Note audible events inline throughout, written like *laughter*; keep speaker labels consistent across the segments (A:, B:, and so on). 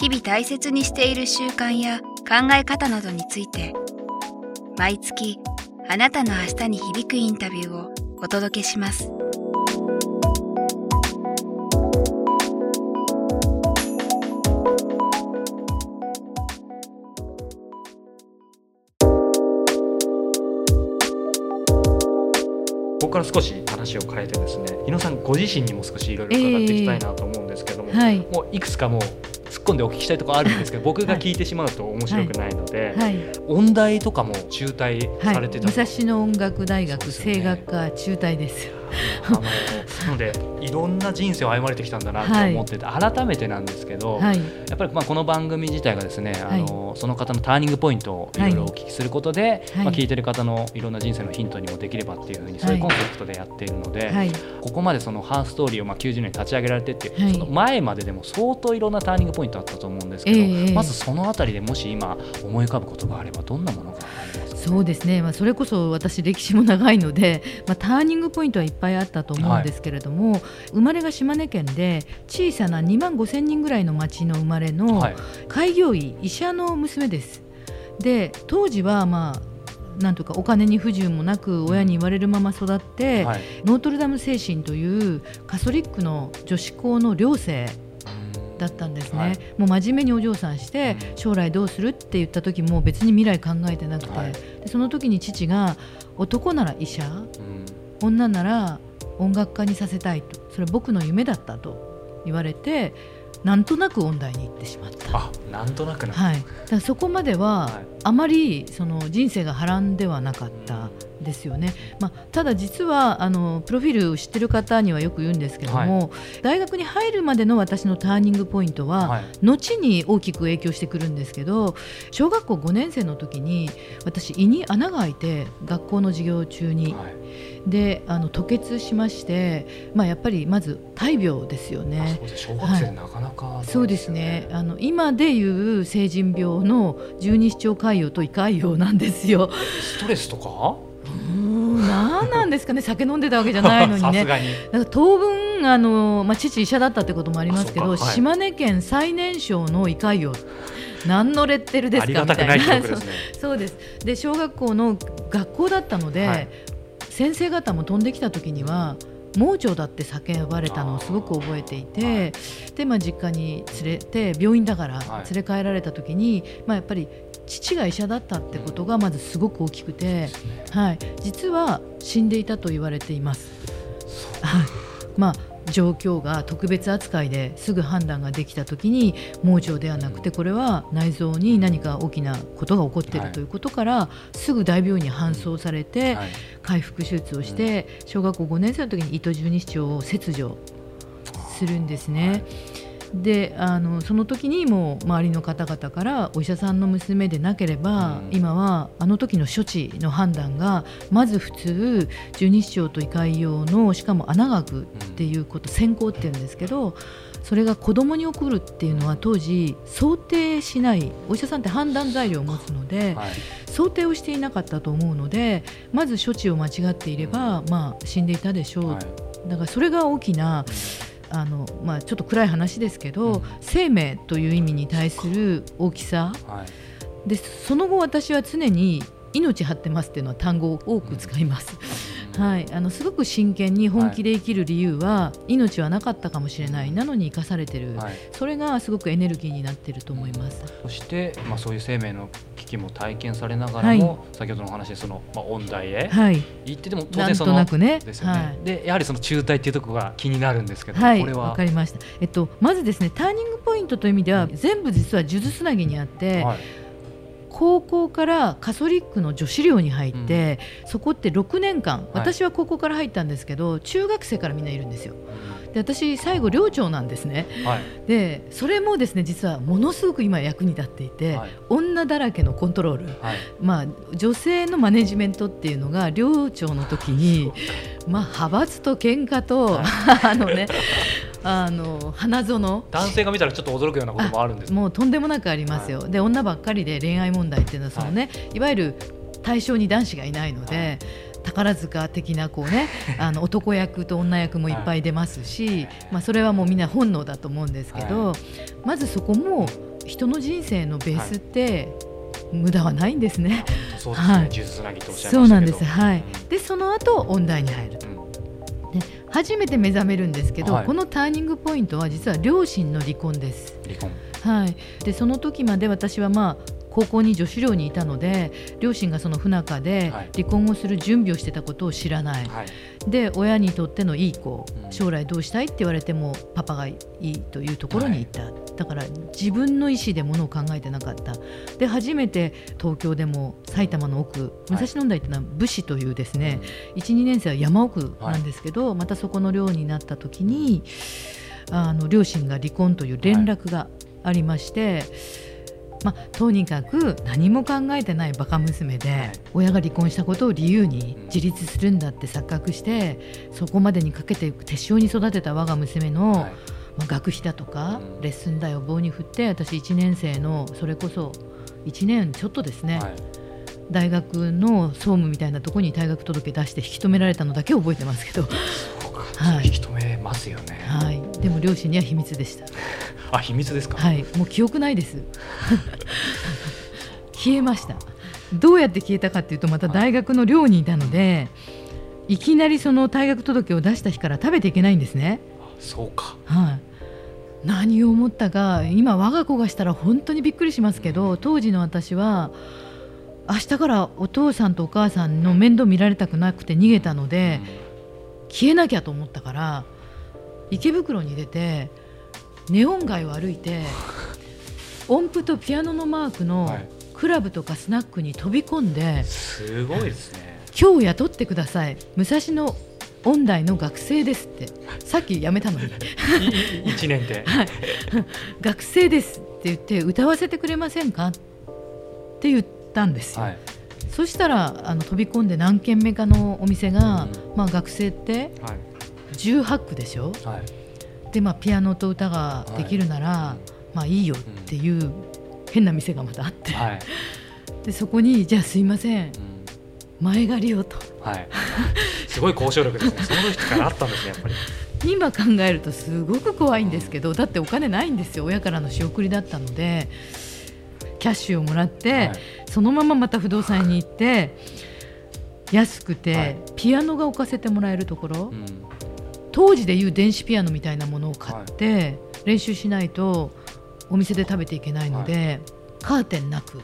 A: 日々大切にしている習慣や考え方などについて毎月あなたの明日に響くインタビューをお届けします。
B: ここから少し話を変えてですね日野さんご自身にも少しいろいろ伺っていきたいなと思うんですけども、えーはい、もういくつかもう込んでお聞きしたいところあるんですけど僕が聞いてしまうと面白くないので、はい。はい、音大とかも中退されてた、
C: 武蔵野音楽大学、ね、声楽科中退ですよ。
B: あのなのでいろんな人生を歩まれてきたんだなと思ってて、はい、改めてなんですけど、はい、やっぱりまあこの番組自体がですね、あのその方のターニングポイントをいろいろお聞きすることで、まあ、聞いてる方のいろんな人生のヒントにもできればっていうふうにそういうコンセプトでやっているので、ここまでそのハーストーリーをまあ90年立ち上げられてって、その前まででも相当いろんなターニングポイントあったと思うんですけど、えー、まずそのあたりでもし今思い浮かぶことがあればどんなものがありますか？
C: そうですね、まあ、それこそ私歴史も長いので、*laughs* まあ、ターニングポイントはいっぱいあったと思うんですけれども、はい、生まれが島根県で小さな2万5千人ぐらいの町の生まれの開業医、医者の娘です。で当時はまあなんとかお金に不自由もなく親に言われるまま育って、はい、ノートルダム精神というカソリックの女子校の寮生だったんですね、はい、もう真面目にお嬢さんして将来どうするって言った時も別に未来考えてなくて、はい、でその時に父が男なら医者、うん、女なら音楽家にさせたいと。それ僕の夢だったと言われてなんとなく音大に行ってしまった。
B: あなんとなく
C: はい、だそこまでは、あまりその人生が波乱ではなかったですよね、まあ、ただ実はあのプロフィールを知ってる方にはよく言うんですけども、はい、大学に入るまでの私のターニングポイントは、はい、後に大きく影響してくるんですけど小学校5年生の時に私胃に穴が開いて学校の授業中に。はいであの吐血しまして、まあ、やっぱりまず大病ですよね。
B: 小学生、なかなか、
C: ね、そうですね。あの今でいう成人病の十二指腸潰瘍と胃潰瘍なんですよ。
B: ストレスとか？
C: 何なんですかね。酒飲んでたわけじゃないのにね。*laughs* なんか当分あの、まあ、父医者だったってこともありますけど、はい、島根県最年少の胃潰瘍。何のレッテルですか？みたいな、*laughs* ね、そうです。で小学校の学校だったので、はい、先生方も飛んできた時には盲腸だって叫ばれたのをすごく覚えていてで、まあ、実家に連れて病院だから連れ帰られた時に、まあ、やっぱり父が医者だったってことがまずすごく大きくて、はい、実は死んでいたと言われています。はい *laughs* まあ状況が特別扱いですぐ判断ができた時に盲腸ではなくてこれは内臓に何か大きなことが起こってい。るということから、すぐ大病院に搬送されて回復手術をして小学校5年生の時に糸十二指腸を切除するんですね。であのその時にも周りの方々からお医者さんの娘でなければ、うん、今はあの時の処置の判断がまず普通十二指腸と胃潰瘍のしかも穴が開くっていうこと、うん、先行っていうんですけどそれが子供に起こるっていうのは当時想定しないお医者さんって判断材料を持つので、はい、想定をしていなかったと思うのでまず処置を間違っていれば、まあ、死んでいたでしょう、はい、だからそれが大きなあのまあ、ちょっと暗い話ですけど、うん、生命という意味に対する大きさ、はい、でその後私は常に命張ってますっていうのは単語を多く使います。はい、あのすごく真剣に本気で生きる理由は、命はなかったかもしれない。なのに生かされてる、はい、それがすごくエネルギーになってると思います。
B: そして、まあ、そういう生命の危機も体験されながらも、はい、先ほどのお話でその、まあ、音大へ行ってでも当然その
C: なんとなくね。
B: ですよね、はい、でやはりその中退っていうところが気になるんですけど、
C: はい、
B: これは？
C: わかりました、えっと、まずですねターニングポイントという意味では、全部実は数珠つなぎにあって、高校からカソリックの女子寮に入って、うん、そこって6年間、私は高校から入ったんですけど中学生からみんないるんですよ。で私最後寮長なんですね、はい、でそれもですね実はものすごく今役に立っていて、はい、女だらけのコントロール、はい、まあ、女性のマネジメントっていうのが寮長の時に、まあ、派閥と喧嘩と、*laughs* あのねあの花園。
B: 男性が見たらちょっと驚くようなこともあるんです
C: もうとんでもなくありますよ、はい、で女ばっかりで恋愛問題っていうのはそのね、はい、いわゆる対象に男子がいないので、はい。宝塚的なこうね *laughs* あの男役と女役もいっぱい出ますし、まあ、それはもうみんな本能だと思うんですけど、まずそこも人の人生のベースって、無駄はないんですね。
B: そうですね、はい、つなぎと
C: そうなんです。はい。でその後音大に入る。で初めて目覚めるんですけど、はい、このターニングポイントは実は両親の離婚です。
B: 離婚。
C: はい、でその時まで私は、まあ、高校に女子寮にいたので両親がその不仲で離婚をする準備をしてたことを知らない、はい、で親にとってのいい子、将来どうしたいって言われてもパパがいいというところに行った、はい、だから自分の意思でものを考えてなかった。で初めて東京でも埼玉の奥武蔵野台っていうのは武士というですね、はい、12年生は山奥なんですけど、またそこの寮になった時にあの両親が離婚という連絡がありまして。まあ、とにかく何も考えてないバカ娘で、親が離婚したことを理由に自立するんだって錯覚してそこまでにかけて手塩に育てた我が娘の、まあ、学費だとか、レッスン代を棒に振って私1年生のそれこそ1年ちょっとですね、大学の総務みたいなところに退学届出して引き止められたのだけ覚えてますけど。
B: はい、引き止めますよね。
C: はい、でも両親には秘密でした。
B: あ、秘密ですか？
C: はい、もう記憶ないです。*laughs* 消えました。どうやって消えたかっていうと、また大学の寮にいたので。いきなりその退学届を出した日から食べていけないんですね。
B: そうか。
C: はい。何を思ったか、今我が子がしたら本当にびっくりしますけど、当時の私は。明日からお父さんとお母さんの面倒見られたくなくて逃げたので、消えなきゃと思ったから池袋に出てネオン街を歩いて音符とピアノのマークのクラブとかスナックに飛び込んで、
B: すごいですね。
C: 今日雇ってください。武蔵野音大の学生ですって。さっき辞めたのに。
B: 1年で、*laughs*
C: はい、学生ですって言って歌わせてくれませんか？って言ったんですよ、はい。そしたらあの飛び込んで何軒目かのお店が、うん、まあ、学生って18区でしょ、はい、で、まあ、ピアノと歌ができるなら、はい、まあいいよっていう変な店がまたあって、はい、でそこにじゃあすいません、うん、前借りをと、
B: はい、すごい交渉力ですね。その時からあったんですねやっぱり。
C: 今考えるとすごく怖いんですけど、だってお金ないんですよ。親からの仕送りだったのでキャッシュをもらって、はい、そのまままた不動産に行って安くて、ピアノが置かせてもらえるところ、うん、当時でいう電子ピアノみたいなものを買って、練習しないとお店で食べていけないので、カーテンなく、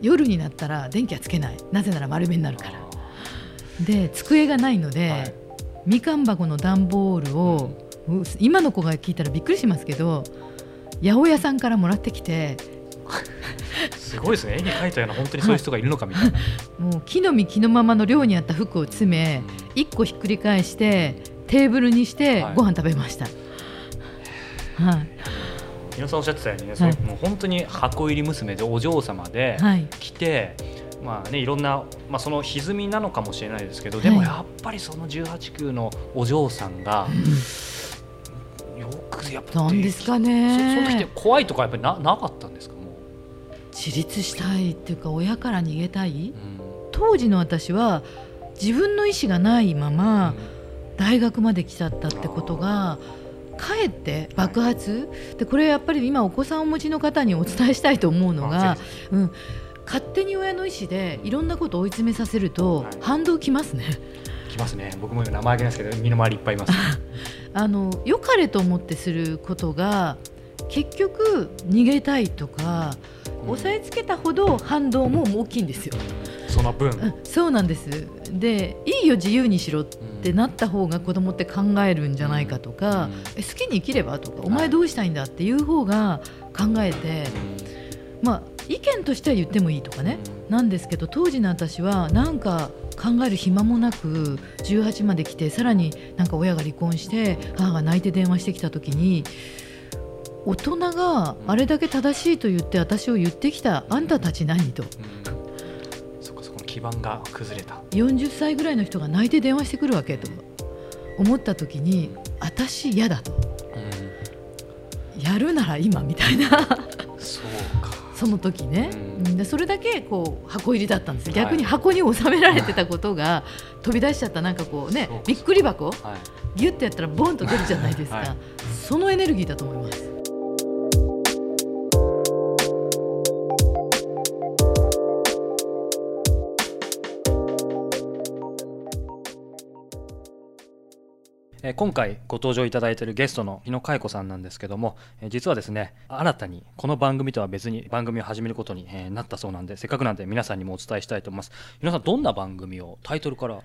C: 夜になったら電気はつけない。なぜなら丸めになるから。で机がないので、はい、みかん箱の段ボールを、うん、今の子が聞いたらびっくりしますけど八百屋さんからもらってきて
B: すごいですね。絵に描いたような本当にそういう人がいるのかみたいな。*laughs*
C: もう木の実木のままの量にあった服を詰め、うん、1個ひっくり返してテーブルにしてご飯食べました、はい、
B: 皆さんおっしゃってたようにね、はい、もう本当に箱入り娘でお嬢様で来て、はい、まあね、いろんな、まあ、その歪みなのかもしれないですけど、でもやっぱりその18級のお嬢さんが、うん。
C: やっぱなんですかね。
B: その時怖いとかやっぱりななかったんですかもう？
C: 自立したいっていうか親から逃げたい、うん、当時の私は自分の意思がないまま大学まで来ちゃったってことが、かえって爆発、でこれやっぱり今お子さんをお持ちの方にお伝えしたいと思うのが、うん、勝手に親の意思でいろんなことを追い詰めさせると反動きますね。
B: きますね。僕も生意気ですけど身の回りいっぱいいます、*laughs*
C: あの良かれと思ってすることが結局逃げたいとか、うん、押さえつけたほど反動も大きいんですよ。
B: その分、
C: そうなんですでいいよ自由にしろってなった方が子供って考えるんじゃないかとか、うん、え好きに生きればとかお前どうしたいんだっていう方が考えて、まあ意見としては言ってもいいとかね、なんですけど当時の私はなんか考える暇もなく18まで来てさらになんか親が離婚して母が泣いて電話してきた時に大人があれだけ正しいと言って私を言ってきたあんたたち何と。
B: 基盤が崩れた。
C: 40歳ぐらいの人が泣いて電話してくるわけと思った時に私嫌だと、うん、やるなら今みたいな。
B: そうか。
C: その時ね、うん、でそれだけこう箱入りだったんです逆に箱に収められてたことが飛び出しちゃったなんかこうねびっくり箱、はい、ギュッてやったらボンと出るじゃないですか、はい、そのエネルギーだと思います。
B: 今回ご登場いただいているゲストの日野佳代子さんなんですけども、え実はですね新たにこの番組とは別に番組を始めることに、えなったそうなんでせっかくなんで皆さんにもお伝えしたいと思います。日野さんどんな番組をタイトルから？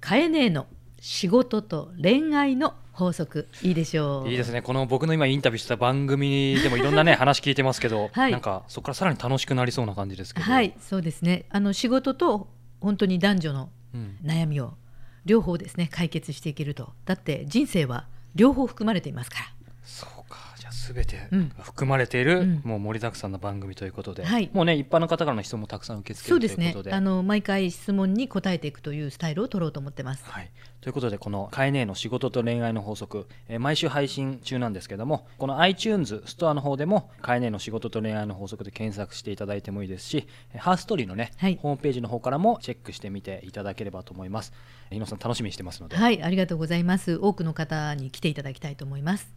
C: カエネの仕事と恋愛の法則。いいでしょ
B: う。いいですね。この僕の今インタビューした番組でもいろんなね *laughs* 話聞いてますけど、はい、なんかそこからさらに楽しくなりそうな感じですけど。
C: はいそうですね。あの仕事と本当に男女の悩みを、うん両方ですね解決していけると。だって人生は両方含まれていますから。
B: そうじゃあ全て含まれている、うん、もう盛りだくさんの番組ということで、はい、もうね一般の方からの質問もたくさん受け付けるということで。ね。
C: あの毎回質問に答えていくというスタイルを取ろうと思ってます。
B: はい、ということでこの「カエネの仕事と恋愛の法則」えー、毎週配信中なんですけどもこの iTunes ストアの方でも「カエネの仕事と恋愛の法則」で検索していただいてもいいですしハーストーリーのね、はい、ホームページの方からもチェックしてみていただければと思います。日野さん楽しみにしてますので。
C: はいありがとうございます。多くの方に来ていただきたいと思います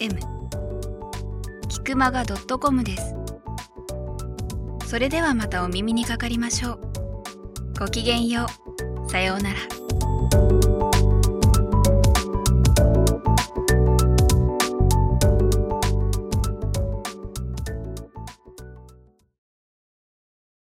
A: m キクマガ .com です。それではまたお耳にかかりましょう。ごきげんよう。さようなら。